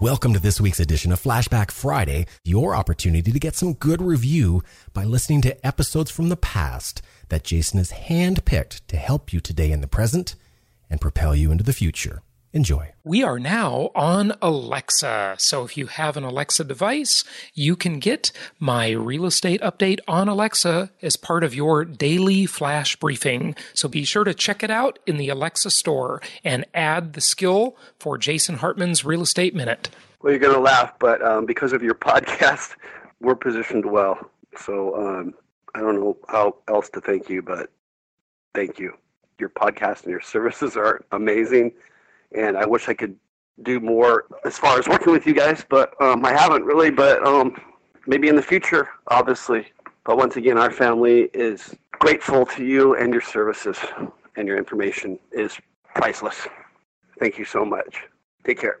Welcome to this week's edition of Flashback Friday, your opportunity to get some good review by listening to episodes from the past that Jason has handpicked to help you today in the present and propel you into the future. Enjoy. We are now on Alexa. So if you have an Alexa device, you can get my real estate update on Alexa as part of your daily flash briefing. So be sure to check it out in the Alexa store and add the skill for Jason Hartman's Real Estate Minute. Well, you're going to laugh, but um, because of your podcast, we're positioned well. So um, I don't know how else to thank you, but thank you. Your podcast and your services are amazing and I wish I could do more as far as working with you guys, but um, I haven't really. But um, maybe in the future, obviously. But once again, our family is grateful to you and your services, and your information is priceless. Thank you so much. Take care.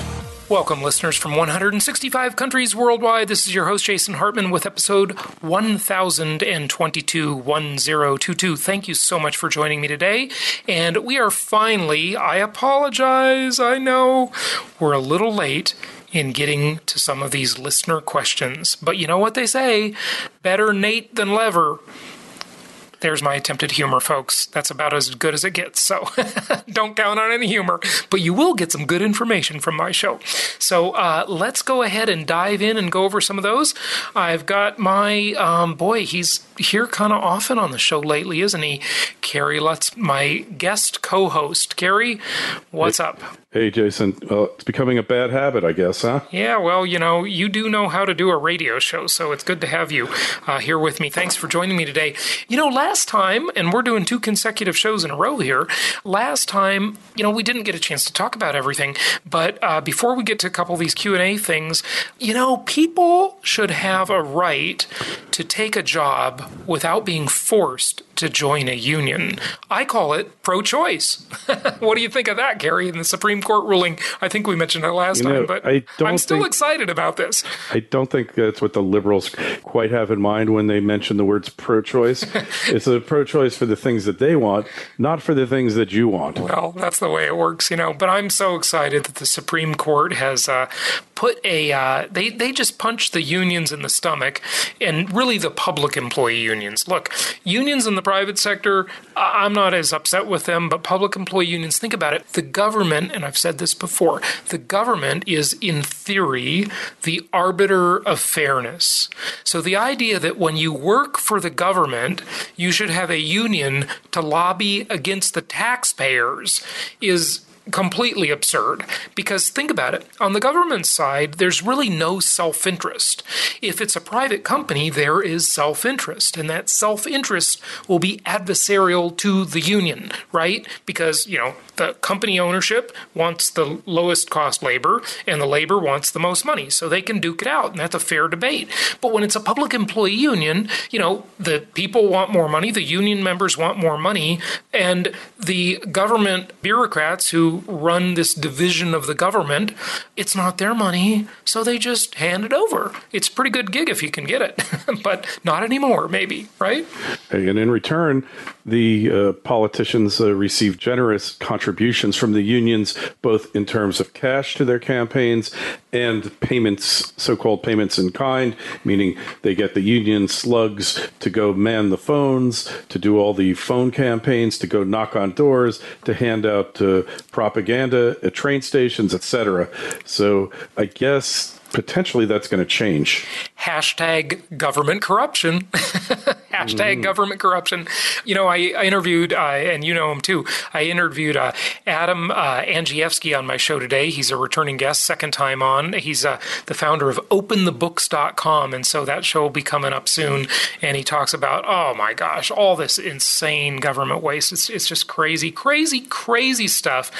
Welcome, listeners from 165 countries worldwide. This is your host, Jason Hartman, with episode 1022 1022. Thank you so much for joining me today. And we are finally, I apologize, I know we're a little late in getting to some of these listener questions. But you know what they say better Nate than Lever there's my attempted humor, folks. That's about as good as it gets. So don't count on any humor, but you will get some good information from my show. So uh, let's go ahead and dive in and go over some of those. I've got my um, boy, he's here kind of often on the show lately, isn't he? Kerry Lutz, my guest co host. Kerry, what's hey, up? Hey, Jason. Well, it's becoming a bad habit, I guess, huh? Yeah, well, you know, you do know how to do a radio show, so it's good to have you uh, here with me. Thanks for joining me today. You know, last time, and we're doing two consecutive shows in a row here, last time, you know, we didn't get a chance to talk about everything, but uh, before we get to a couple of these Q&A things, you know, people should have a right to take a job without being forced to join a union. I call it pro choice. what do you think of that, Gary, in the Supreme Court ruling? I think we mentioned it last you know, time, but I am still think, excited about this. I don't think that's what the liberals quite have in mind when they mention the words pro choice. it's a pro choice for the things that they want, not for the things that you want. Well, that's the way it works, you know. But I'm so excited that the Supreme Court has uh, put a, uh, they, they just punched the unions in the stomach and really the public employee unions. Look, unions in the private sector, I'm not as upset with them, but public employee unions, think about it. The government, and I've said this before, the government is in theory the arbiter of fairness. So the idea that when you work for the government, you should have a union to lobby against the taxpayers is completely absurd. Because think about it on the government side there's really no self-interest. If it's a private company there is self-interest and that self-interest will be adversarial to the union right? Because you know the company ownership wants the lowest cost labor and the labor wants the most money so they can duke it out and that's a fair debate. But when it's a public employee union you know the people want more money the union members want more money and the government bureaucrats who run this division of the government, it's not their money, so they just hand it over. It's a pretty good gig if you can get it, but not anymore, maybe, right? And in return, the uh, politicians uh, receive generous contributions from the unions, both in terms of cash to their campaigns and payments, so called payments in kind, meaning they get the union slugs to go man the phones, to do all the phone campaigns, to go knock on doors, to hand out uh, propaganda at train stations, etc. So I guess potentially that's going to change. Hashtag government corruption. Hashtag mm. government corruption. You know, I, I interviewed, uh, and you know him too. I interviewed uh, Adam uh, Andrzejewski on my show today. He's a returning guest, second time on. He's uh, the founder of OpenTheBooks.com, and so that show will be coming up soon. And he talks about, oh my gosh, all this insane government waste. It's, it's just crazy, crazy, crazy stuff.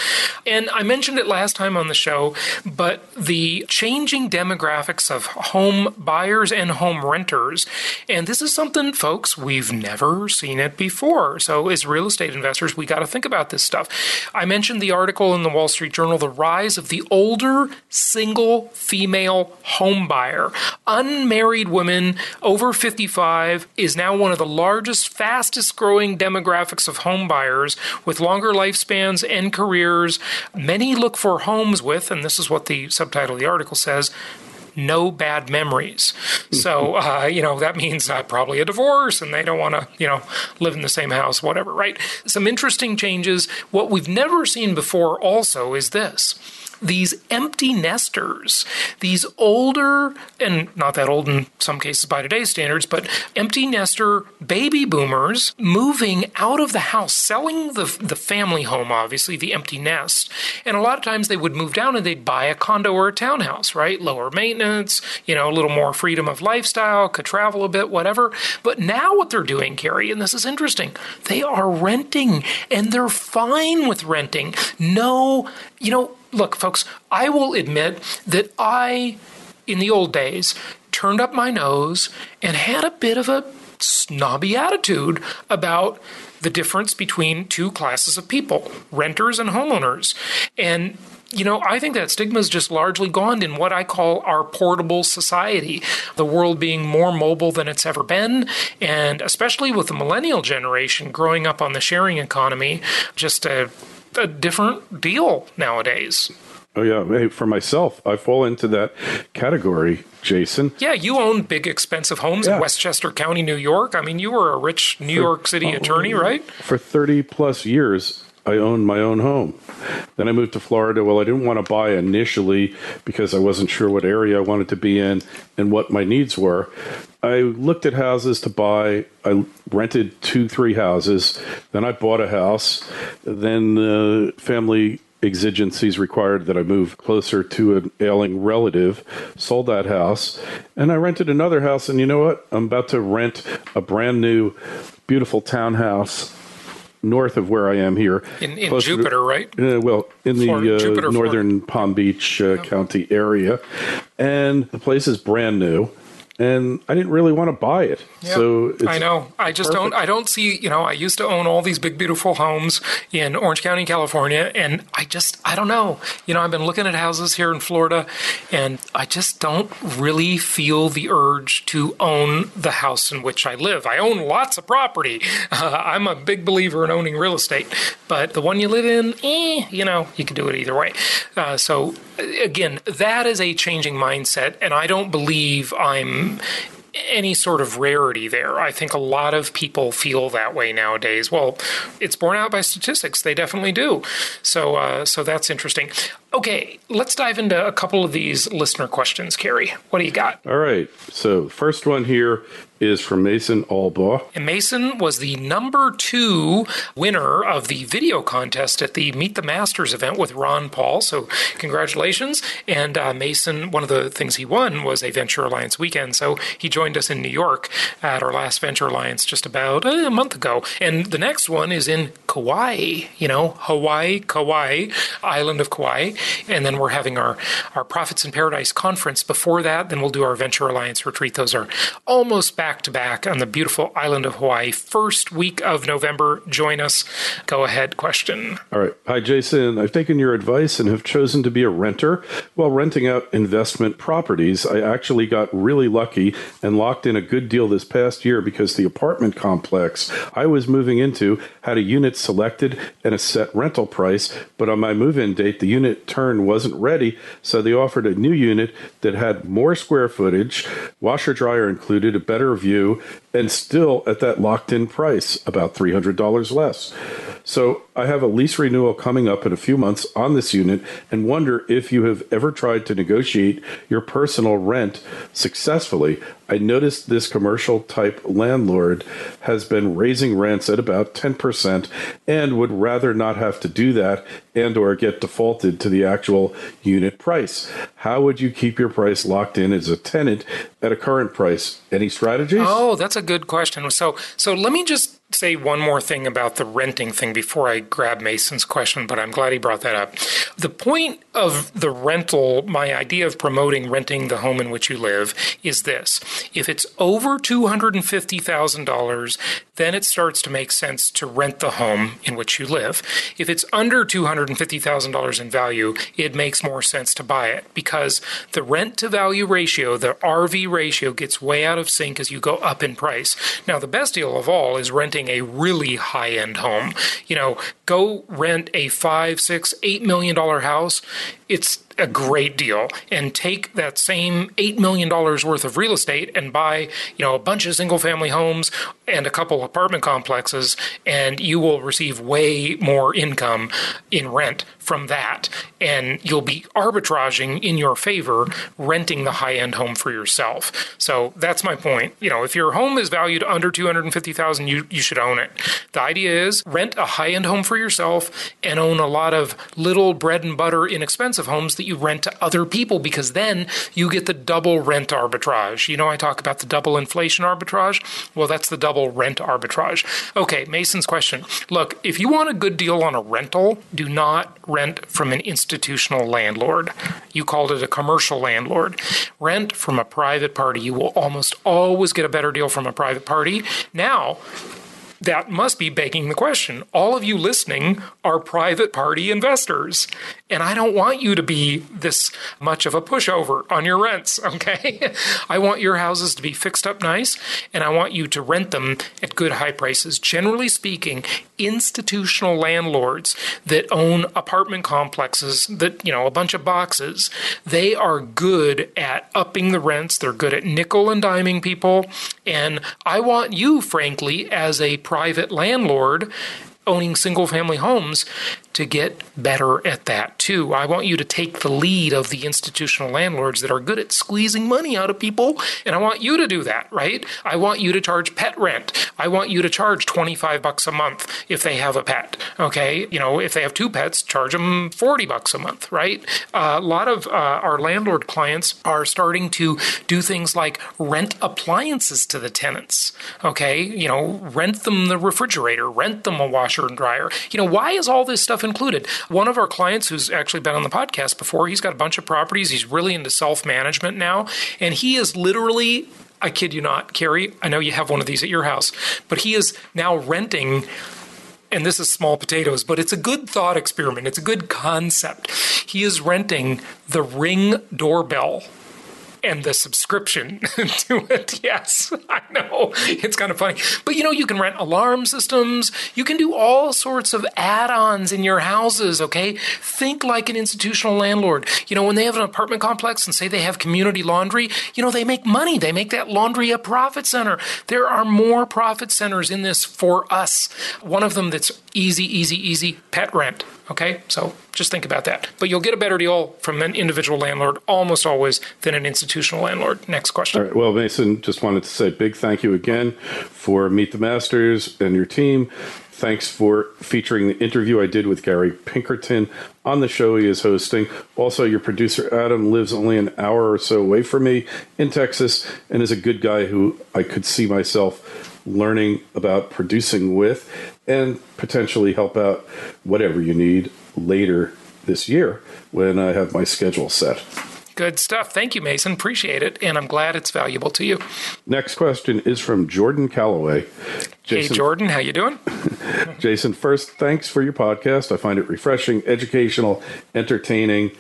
And I mentioned it last time on the show, but the changing demographics of home buyers and home renters, and this is something, folks, we've never seen it before. So, as real estate investors, we got to think about this stuff. I mentioned the article in the Wall Street Journal, The Rise of the Older Single Female Home Buyer. Unmarried women over 55 is now one of the largest, fastest growing demographics of home buyers with longer lifespans and careers. Many look for homes with, and this is what the subtitle of the article says, no bad memories. So, uh, you know, that means uh, probably a divorce and they don't want to, you know, live in the same house, whatever, right? Some interesting changes. What we've never seen before also is this these empty nesters, these older, and not that old in some cases by today's standards, but empty nester baby boomers moving out of the house, selling the, the family home, obviously, the empty nest. And a lot of times they would move down and they'd buy a condo or a townhouse, right? Lower maintenance, you know, a little more freedom of lifestyle, could travel a bit, whatever. But now what they're doing, Kerry, and this is interesting, they are renting and they're fine with renting. No, you know, look, folks, I will admit that I, in the old days, turned up my nose and had a bit of a snobby attitude about the difference between two classes of people renters and homeowners. And you know, I think that stigma is just largely gone in what I call our portable society. The world being more mobile than it's ever been, and especially with the millennial generation growing up on the sharing economy, just a a different deal nowadays. Oh yeah, hey, for myself, I fall into that category, Jason. Yeah, you own big, expensive homes yeah. in Westchester County, New York. I mean, you were a rich New for, York City oh, attorney, right? For thirty plus years, I owned my own home. Then I moved to Florida. Well, I didn't want to buy initially because I wasn't sure what area I wanted to be in and what my needs were. I looked at houses to buy. I rented two, three houses. Then I bought a house. Then the family exigencies required that I move closer to an ailing relative, sold that house, and I rented another house. And you know what? I'm about to rent a brand new, beautiful townhouse north of where I am here. In, in Jupiter, to, right? Uh, well, in Florida, the uh, northern Florida. Palm Beach uh, County area. And the place is brand new and I didn't really want to buy it. Yep. So I know. I just perfect. don't. I don't see. You know, I used to own all these big, beautiful homes in Orange County, California, and I just, I don't know. You know, I've been looking at houses here in Florida, and I just don't really feel the urge to own the house in which I live. I own lots of property. Uh, I'm a big believer in owning real estate, but the one you live in, eh, you know, you can do it either way. Uh, so again, that is a changing mindset, and I don't believe I'm any sort of rarity there. I think a lot of people feel that way nowadays. Well, it's borne out by statistics; they definitely do. So, uh, so that's interesting. Okay, let's dive into a couple of these listener questions. Kerry, what do you got? All right. So, first one here is from Mason Albaugh. And Mason was the number two winner of the video contest at the Meet the Masters event with Ron Paul. So, congratulations. And uh, Mason, one of the things he won was a Venture Alliance weekend. So, he joined us in New York at our last Venture Alliance just about uh, a month ago. And the next one is in Kauai, you know, Hawaii, Kauai, island of Kauai. And then we're having our, our Profits in Paradise conference before that. Then we'll do our Venture Alliance retreat. Those are almost back to back on the beautiful island of Hawaii. First week of November. Join us. Go ahead. Question. All right. Hi, Jason. I've taken your advice and have chosen to be a renter. While renting out investment properties, I actually got really lucky and locked in a good deal this past year because the apartment complex I was moving into had a unit selected and a set rental price, but on my move in date, the unit turn wasn't ready, so they offered a new unit that had more square footage, washer dryer included, a better view and still at that locked in price, about $300 less. So I have a lease renewal coming up in a few months on this unit and wonder if you have ever tried to negotiate your personal rent successfully. I noticed this commercial type landlord has been raising rents at about 10% and would rather not have to do that and or get defaulted to the actual unit price. How would you keep your price locked in as a tenant at a current price? Any strategies? Oh, that's a good question. So so let me just say one more thing about the renting thing before I grab Mason's question, but I'm glad he brought that up. The point of the rental, my idea of promoting renting the home in which you live is this. If it's over $250,000, then it starts to make sense to rent the home in which you live. If it's under $250,000 in value, it makes more sense to buy it because the rent to value ratio, the RV ratio, gets way out of sync as you go up in price. Now, the best deal of all is renting a really high end home. You know, go rent a five, six, eight million dollar house. It's a great deal and take that same $8 million worth of real estate and buy, you know, a bunch of single family homes and a couple apartment complexes and you will receive way more income in rent from that and you'll be arbitraging in your favor renting the high end home for yourself. So that's my point. You know, if your home is valued under 250,000, you you should own it. The idea is rent a high end home for yourself and own a lot of little bread and butter inexpensive homes that you rent to other people because then you get the double rent arbitrage. You know, I talk about the double inflation arbitrage. Well, that's the double rent arbitrage. Okay, Mason's question. Look, if you want a good deal on a rental, do not rent from an institutional landlord. You called it a commercial landlord. Rent from a private party. You will almost always get a better deal from a private party. Now, that must be begging the question. All of you listening are private party investors, and I don't want you to be this much of a pushover on your rents, okay? I want your houses to be fixed up nice, and I want you to rent them at good high prices. Generally speaking, institutional landlords that own apartment complexes that, you know, a bunch of boxes, they are good at upping the rents. They're good at nickel and diming people. And I want you, frankly, as a private landlord owning single family homes to get better at that too. I want you to take the lead of the institutional landlords that are good at squeezing money out of people, and I want you to do that, right? I want you to charge pet rent. I want you to charge 25 bucks a month if they have a pet, okay? You know, if they have two pets, charge them 40 bucks a month, right? Uh, a lot of uh, our landlord clients are starting to do things like rent appliances to the tenants, okay? You know, rent them the refrigerator, rent them a washer and dryer. You know, why is all this stuff included? One of our clients who's actually been on the podcast before, he's got a bunch of properties. He's really into self management now, and he is literally I kid you not, Kerry. I know you have one of these at your house, but he is now renting. And this is small potatoes, but it's a good thought experiment. It's a good concept. He is renting the ring doorbell and the subscription to it. Yes, I know. It's kind of funny. But you know, you can rent alarm systems. You can do all sorts of add ons in your houses, okay? Think like an institutional landlord. You know, when they have an apartment complex and say they have community laundry, you know, they make money. They make that laundry a profit center. There are more profit centers in this for us. One of them that's easy, easy, easy pet rent. Okay, so just think about that. But you'll get a better deal from an individual landlord almost always than an institutional landlord. Next question. All right. Well, Mason, just wanted to say big thank you again for Meet the Masters and your team. Thanks for featuring the interview I did with Gary Pinkerton on the show he is hosting. Also, your producer Adam lives only an hour or so away from me in Texas and is a good guy who I could see myself learning about producing with and potentially help out whatever you need later this year when I have my schedule set. Good stuff. Thank you, Mason. Appreciate it. And I'm glad it's valuable to you. Next question is from Jordan Calloway. Jason, hey, Jordan. How you doing? Jason, first, thanks for your podcast. I find it refreshing, educational, entertaining.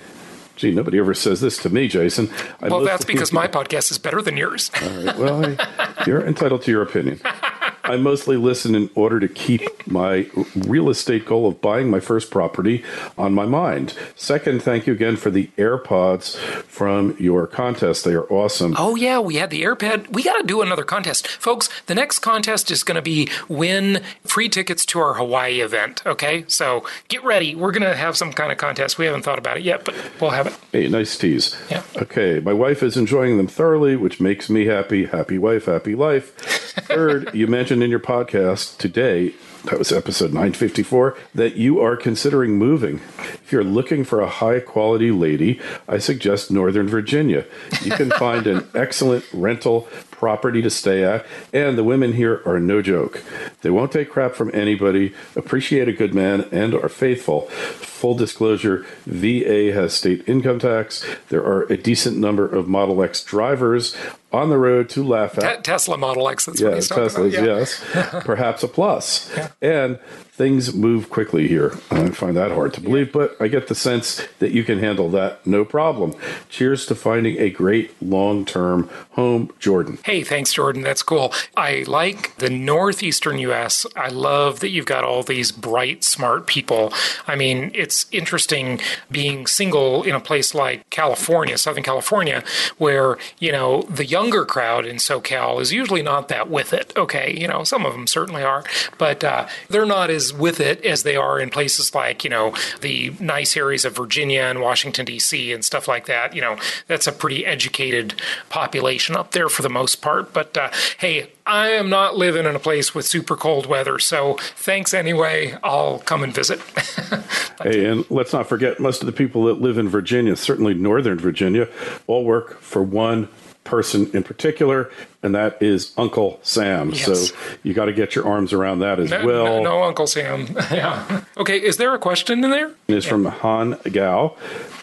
Gee, nobody ever says this to me, Jason. I well, that's because my podcast is better than yours. All right. Well, I, you're entitled to your opinion. I mostly listen in order to keep my real estate goal of buying my first property on my mind. Second, thank you again for the AirPods from your contest. They are awesome. Oh yeah, we had the AirPod. We got to do another contest, folks. The next contest is going to be win free tickets to our Hawaii event. Okay, so get ready. We're going to have some kind of contest. We haven't thought about it yet, but we'll have it. Hey, nice tease. Yeah. Okay, my wife is enjoying them thoroughly, which makes me happy. Happy wife, happy life. Third, you mentioned in your podcast today that was episode 954, that you are considering moving. If you're looking for a high quality lady, I suggest Northern Virginia. You can find an excellent rental property to stay at, and the women here are no joke. They won't take crap from anybody, appreciate a good man, and are faithful. Full disclosure VA has state income tax. There are a decent number of Model X drivers on the road to laugh at. Te- Tesla Model X. That's yeah, what he's talking Teslas. Yeah. yes. Perhaps a plus. And things move quickly here. I find that hard to believe, but I get the sense that you can handle that no problem. Cheers to finding a great long term home, Jordan. Hey, thanks, Jordan. That's cool. I like the northeastern U.S. I love that you've got all these bright, smart people. I mean, it's interesting being single in a place like California, Southern California, where, you know, the younger crowd in SoCal is usually not that with it. Okay. You know, some of them certainly are, but uh, they're not as with it as they are in places like, you know, the nice areas of Virginia and Washington, D.C. and stuff like that. You know, that's a pretty educated population up there for the most part. But uh, hey, I am not living in a place with super cold weather, so thanks anyway. I'll come and visit. Hey, and let's not forget most of the people that live in Virginia, certainly Northern Virginia, all work for one person in particular, and that is Uncle Sam. Yes. So you got to get your arms around that as no, well. no, no, Uncle Sam. yeah. Okay, is there a question in there? is from Han Gao.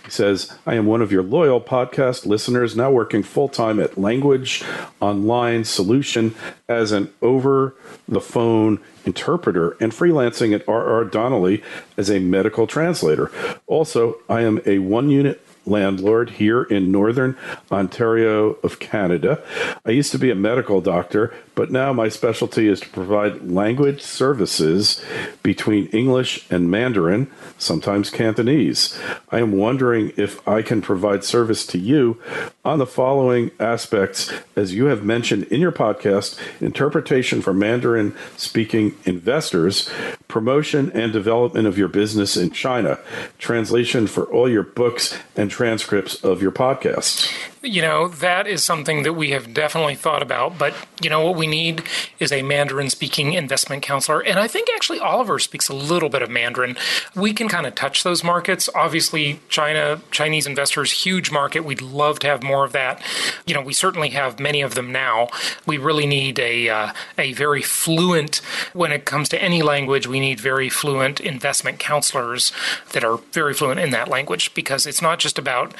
He says, I am one of your loyal podcast listeners, now working full time at Language Online Solution as an over the phone interpreter and freelancing at RR Donnelley as a medical translator. Also, I am a one unit landlord here in northern Ontario of Canada. I used to be a medical doctor, but now my specialty is to provide language services between English and Mandarin, sometimes Cantonese. I am wondering if I can provide service to you on the following aspects, as you have mentioned in your podcast interpretation for Mandarin speaking investors, promotion and development of your business in China, translation for all your books and transcripts of your podcasts. You know, that is something that we have definitely thought about. But, you know, what we need is a Mandarin speaking investment counselor. And I think actually Oliver speaks a little bit of Mandarin. We can kind of touch those markets. Obviously, China, Chinese investors, huge market. We'd love to have more of that. You know, we certainly have many of them now. We really need a, uh, a very fluent, when it comes to any language, we need very fluent investment counselors that are very fluent in that language because it's not just about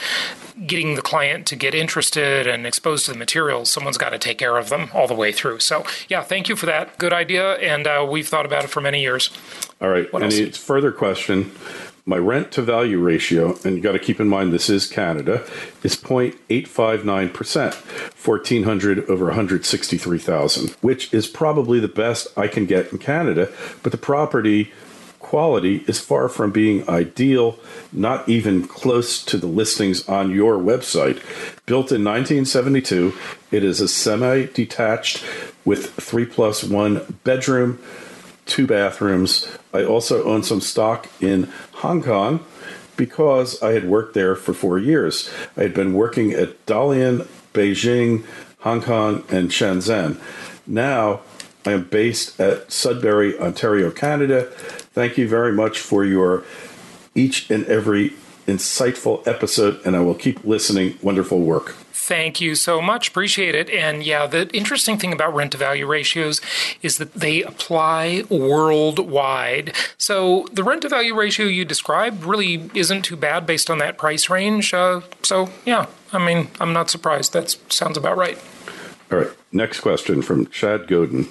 getting the client to get interested and exposed to the materials, someone's got to take care of them all the way through. So, yeah, thank you for that. Good idea. And uh, we've thought about it for many years. All right. What and else? it's further question. My rent to value ratio, and you got to keep in mind this is Canada, is 0.859%, 1400 over 163,000, which is probably the best I can get in Canada. But the property quality is far from being ideal, not even close to the listings on your website. Built in 1972, it is a semi detached with three plus one bedroom, two bathrooms. I also own some stock in Hong Kong because I had worked there for four years. I had been working at Dalian, Beijing, Hong Kong, and Shenzhen. Now I am based at Sudbury, Ontario, Canada. Thank you very much for your each and every insightful episode, and I will keep listening. Wonderful work. Thank you so much. Appreciate it. And yeah, the interesting thing about rent to value ratios is that they apply worldwide. So the rent to value ratio you described really isn't too bad based on that price range. Uh, so yeah, I mean, I'm not surprised. That sounds about right. All right, next question from Chad Godin.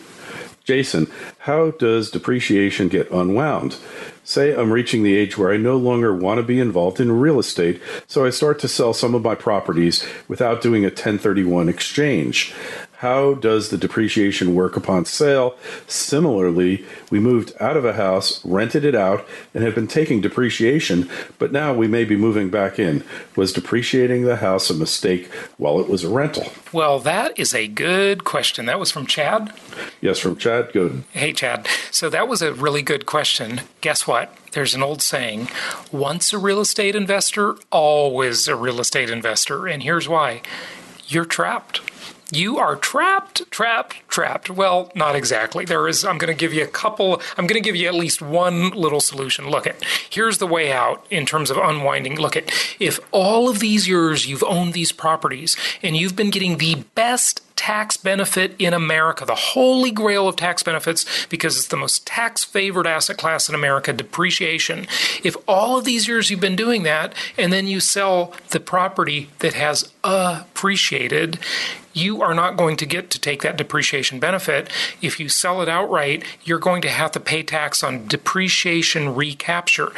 Jason, how does depreciation get unwound? Say I'm reaching the age where I no longer want to be involved in real estate, so I start to sell some of my properties without doing a 1031 exchange. How does the depreciation work upon sale? Similarly, we moved out of a house, rented it out, and have been taking depreciation, but now we may be moving back in. Was depreciating the house a mistake while it was a rental? Well, that is a good question. That was from Chad. Yes, from Chad Godin. Hey, Chad. So that was a really good question. Guess what? There's an old saying once a real estate investor, always a real estate investor. And here's why you're trapped. You are trapped, trapped, trapped. Well, not exactly. There is, I'm going to give you a couple, I'm going to give you at least one little solution. Look at, here's the way out in terms of unwinding. Look at, if all of these years you've owned these properties and you've been getting the best tax benefit in America, the holy grail of tax benefits, because it's the most tax favored asset class in America, depreciation. If all of these years you've been doing that, and then you sell the property that has appreciated, you are not going to get to take that depreciation benefit. If you sell it outright, you're going to have to pay tax on depreciation recapture.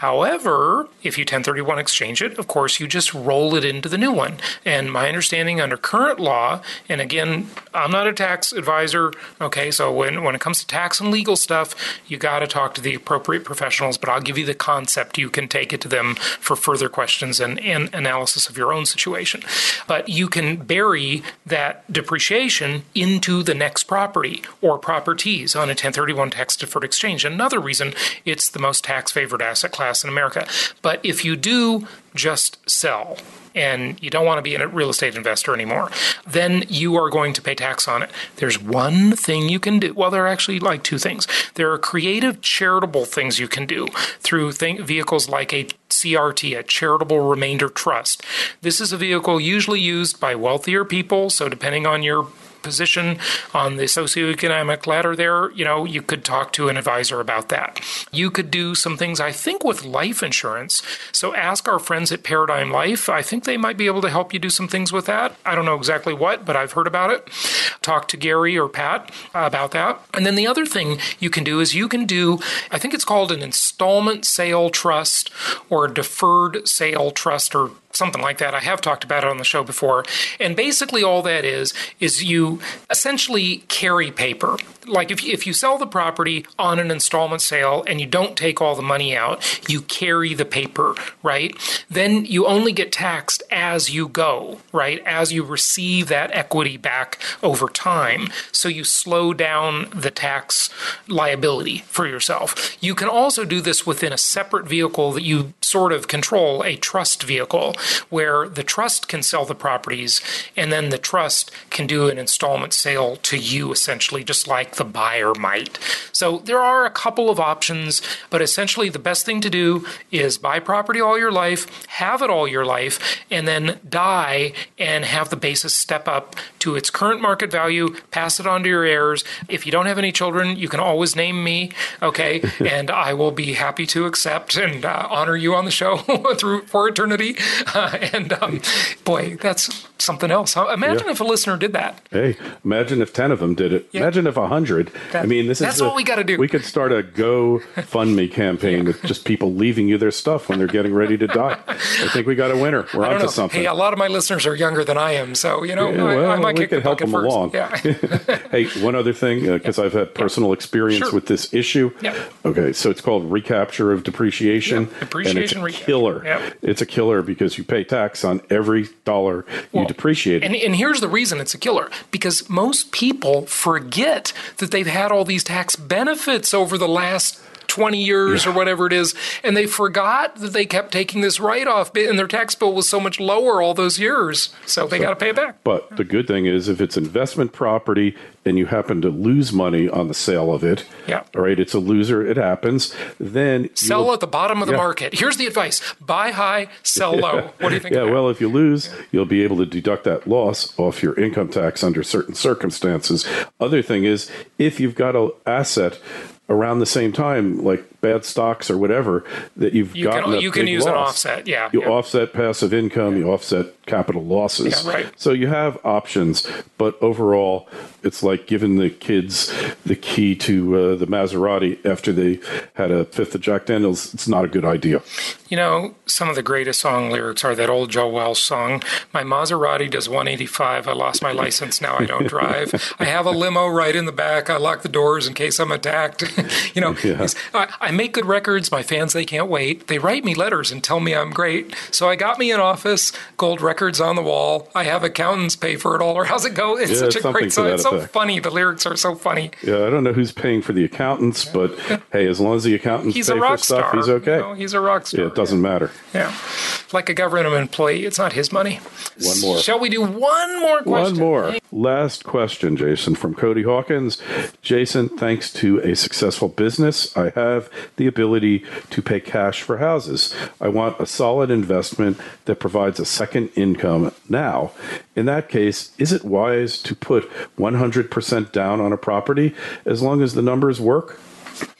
However, if you 1031 exchange it, of course, you just roll it into the new one. And my understanding under current law, and again, I'm not a tax advisor, okay, so when, when it comes to tax and legal stuff, you got to talk to the appropriate professionals, but I'll give you the concept. You can take it to them for further questions and, and analysis of your own situation. But you can bury that depreciation into the next property or properties on a 1031 tax deferred exchange. Another reason it's the most tax favored asset class class in America. But if you do just sell and you don't want to be a real estate investor anymore, then you are going to pay tax on it. There's one thing you can do. Well, there are actually like two things. There are creative charitable things you can do through th- vehicles like a CRT, a charitable remainder trust. This is a vehicle usually used by wealthier people, so depending on your position on the socioeconomic ladder there, you know, you could talk to an advisor about that. You could do some things, I think, with life insurance. So ask our friends at Paradigm Life. I think they might be able to help you do some things with that. I don't know exactly what, but I've heard about it. Talk to Gary or Pat about that. And then the other thing you can do is you can do, I think it's called an installment sale trust or a deferred sale trust or something like that. I have talked about it on the show before. And basically, all that is, is you essentially carry paper. Like if, if you sell the property on an installment sale and you don't take all the money out, you carry the paper, right? Then you only get taxed as you go, right? As you receive that equity back over time. So you slow down the tax liability for yourself. You can also do this within a separate vehicle that you sort of control, a trust vehicle where the trust can sell the properties and then the trust can do an installment sale to you, essentially, just like the buyer might. So there are a couple of options, but essentially the best thing to do is buy property all your life, have it all your life, and then die and have the basis step up to its current market value, pass it on to your heirs. If you don't have any children, you can always name me, okay, and I will be happy to accept and uh, honor you on the show through for eternity. and um, boy, that's something else. Imagine yeah. if a listener did that. Hey, imagine if 10 of them did it. Yeah. Imagine if 100. That, I mean, this that's is what we got to do. We could start a GoFundMe campaign yeah. with just people leaving you their stuff when they're getting ready to die. I think we got a winner. We're onto know. something. Hey, a lot of my listeners are younger than I am, so, you know, well, I, I, might we could help them first. along. Yeah. hey, one other thing, because uh, I've had personal experience sure. with this issue. Okay, so it's called recapture of depreciation. Depreciation and it's a killer. It's a killer because you pay tax on every dollar you depreciate. And, and here's the reason it's a killer because most people forget that they've had all these tax benefits over the last 20 years yeah. or whatever it is, and they forgot that they kept taking this write off, and their tax bill was so much lower all those years. So they so, got to pay it back. But the good thing is, if it's investment property and you happen to lose money on the sale of it, yeah. all right, it's a loser, it happens, then sell at the bottom of the yeah. market. Here's the advice buy high, sell low. What do you think? Yeah, well, if you lose, you'll be able to deduct that loss off your income tax under certain circumstances. Other thing is, if you've got an asset around the same time, like bad stocks or whatever that you've You gotten can you can use an offset. Yeah. You yeah. offset passive income, you offset capital losses. Yeah, right. So you have options, but overall, it's like giving the kids the key to uh, the Maserati after they had a fifth of Jack Daniels. It's not a good idea. You know, some of the greatest song lyrics are that old Joe Walsh song, My Maserati does 185. I lost my license. Now I don't drive. I have a limo right in the back. I lock the doors in case I'm attacked. you know, Yeah. I, I make good records. My fans, they can't wait. They write me letters and tell me I'm great. So I got me an office, gold records on the wall. I have accountants pay for it all. Or how's it go? It's Yeah, such a great song. It's so effect. funny. The lyrics are so funny. Yeah, I don't know who's paying for the accountants, but hey, as long as the accountants He's pay a rock for stuff, star. he's okay. You know, he's a rock star. yeah, it doesn't matter. Yeah. Like a government employee, it's not his money. One more. Shall we do one more question? One more. Last question, Jason, from Cody Hawkins. Jason, thanks to a successful business, I have the ability to pay cash for houses. I want a solid investment that provides a second income now. In that case, is it wise to put 100% down on a property as long as the numbers work?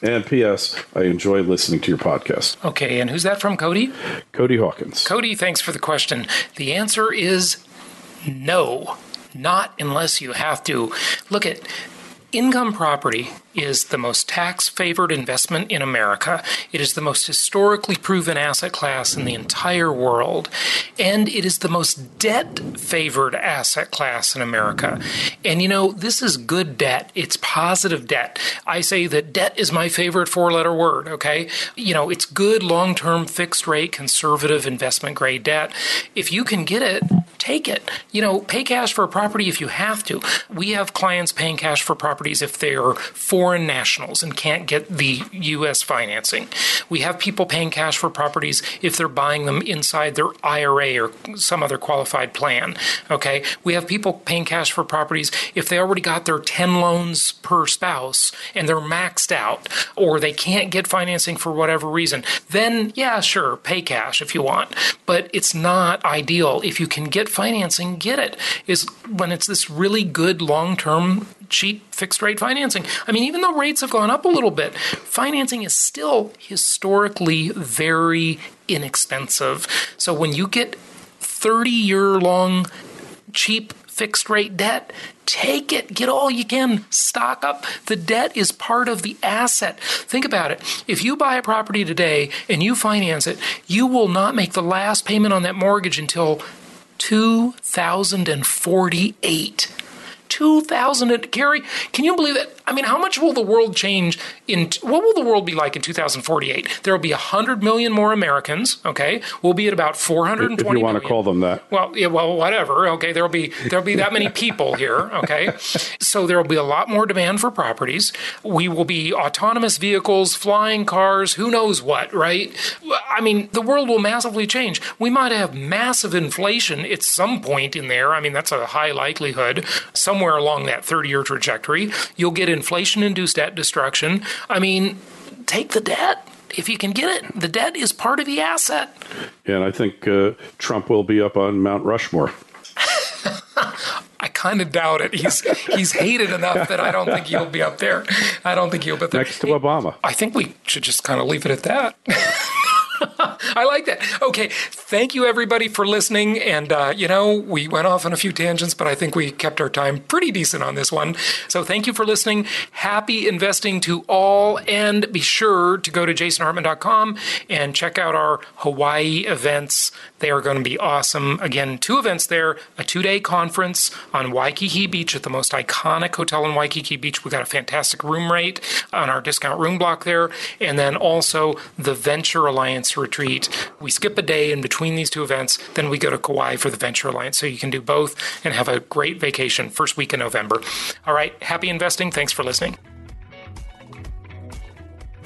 And P.S. I enjoy listening to your podcast. Okay, and who's that from, Cody? Cody Hawkins. Cody, thanks for the question. The answer is no, not unless you have to. Look at income property is the most tax favored investment in America. It is the most historically proven asset class in the entire world. And it is the most debt favored asset class in America. And you know, this is good debt. It's positive debt. I say that debt is my favorite four letter word, okay? You know, it's good long term fixed rate conservative investment grade debt. If you can get it, take it. You know, pay cash for a property if you have to. We have clients paying cash for properties if they are foreign nationals and can't get the U.S. financing. We have people paying cash for properties if they're buying them inside their IRA or some other qualified plan. Okay. We have people paying cash for properties if they already got their 10 loans per spouse and they're maxed out or they can't get financing for whatever reason. Then, yeah, sure, pay cash if you want. But it's not ideal. If you can get financing, get it. Is when it's this really good long term cheap fixed rate financing. I mean, even though rates have gone up a little bit, financing is still historically very inexpensive. So when you get 30 year long cheap fixed rate debt, take it. Get all you can. Stock up. The debt is part of the asset. Think about it. If you buy a property today and you finance it, you will not make the last payment on that mortgage until 2048. 2000 and Gary, can you believe that? I mean, how much will the world change in what will the world be like in 2048? There will be 100 million more Americans, okay? We'll be at about 420 If you want to call them that. Well, yeah, well, whatever. Okay, there'll be there'll be that many people here. Okay, so there will be a lot more demand for properties. We will be autonomous vehicles, flying cars, who knows what, right? I mean, the world will massively change. We might have massive inflation at some point in there. I mean, that's a high likelihood. Somewhere along that 30-year trajectory, you'll get inflation-induced debt destruction. I mean, take the debt if you can get it. The debt is part of the asset. And I think uh, Trump will be up on Mount Rushmore. I kind of doubt it. He's he's hated enough that I don't think he'll be up there. I don't think he'll be up there. Next to Obama. I think we should just kind of leave it at that. I like that. Okay, thank you everybody for listening. And uh, you know, we went off on a few tangents, but I think we kept our time pretty decent on this one. So thank you for listening. Happy investing to all, and be sure to go to jasonhartman.com and check out our Hawaii events. They are going to be awesome. Again, two events there: a two-day conference on Waikiki Beach at the most iconic hotel in Waikiki Beach. We got a fantastic room rate on our discount room block there, and then also the Venture Alliance retreat. We skip a day in between these two events, then we go to Kauai for the Venture Alliance. So you can do both and have a great vacation first week in November. All right, happy investing. Thanks for listening.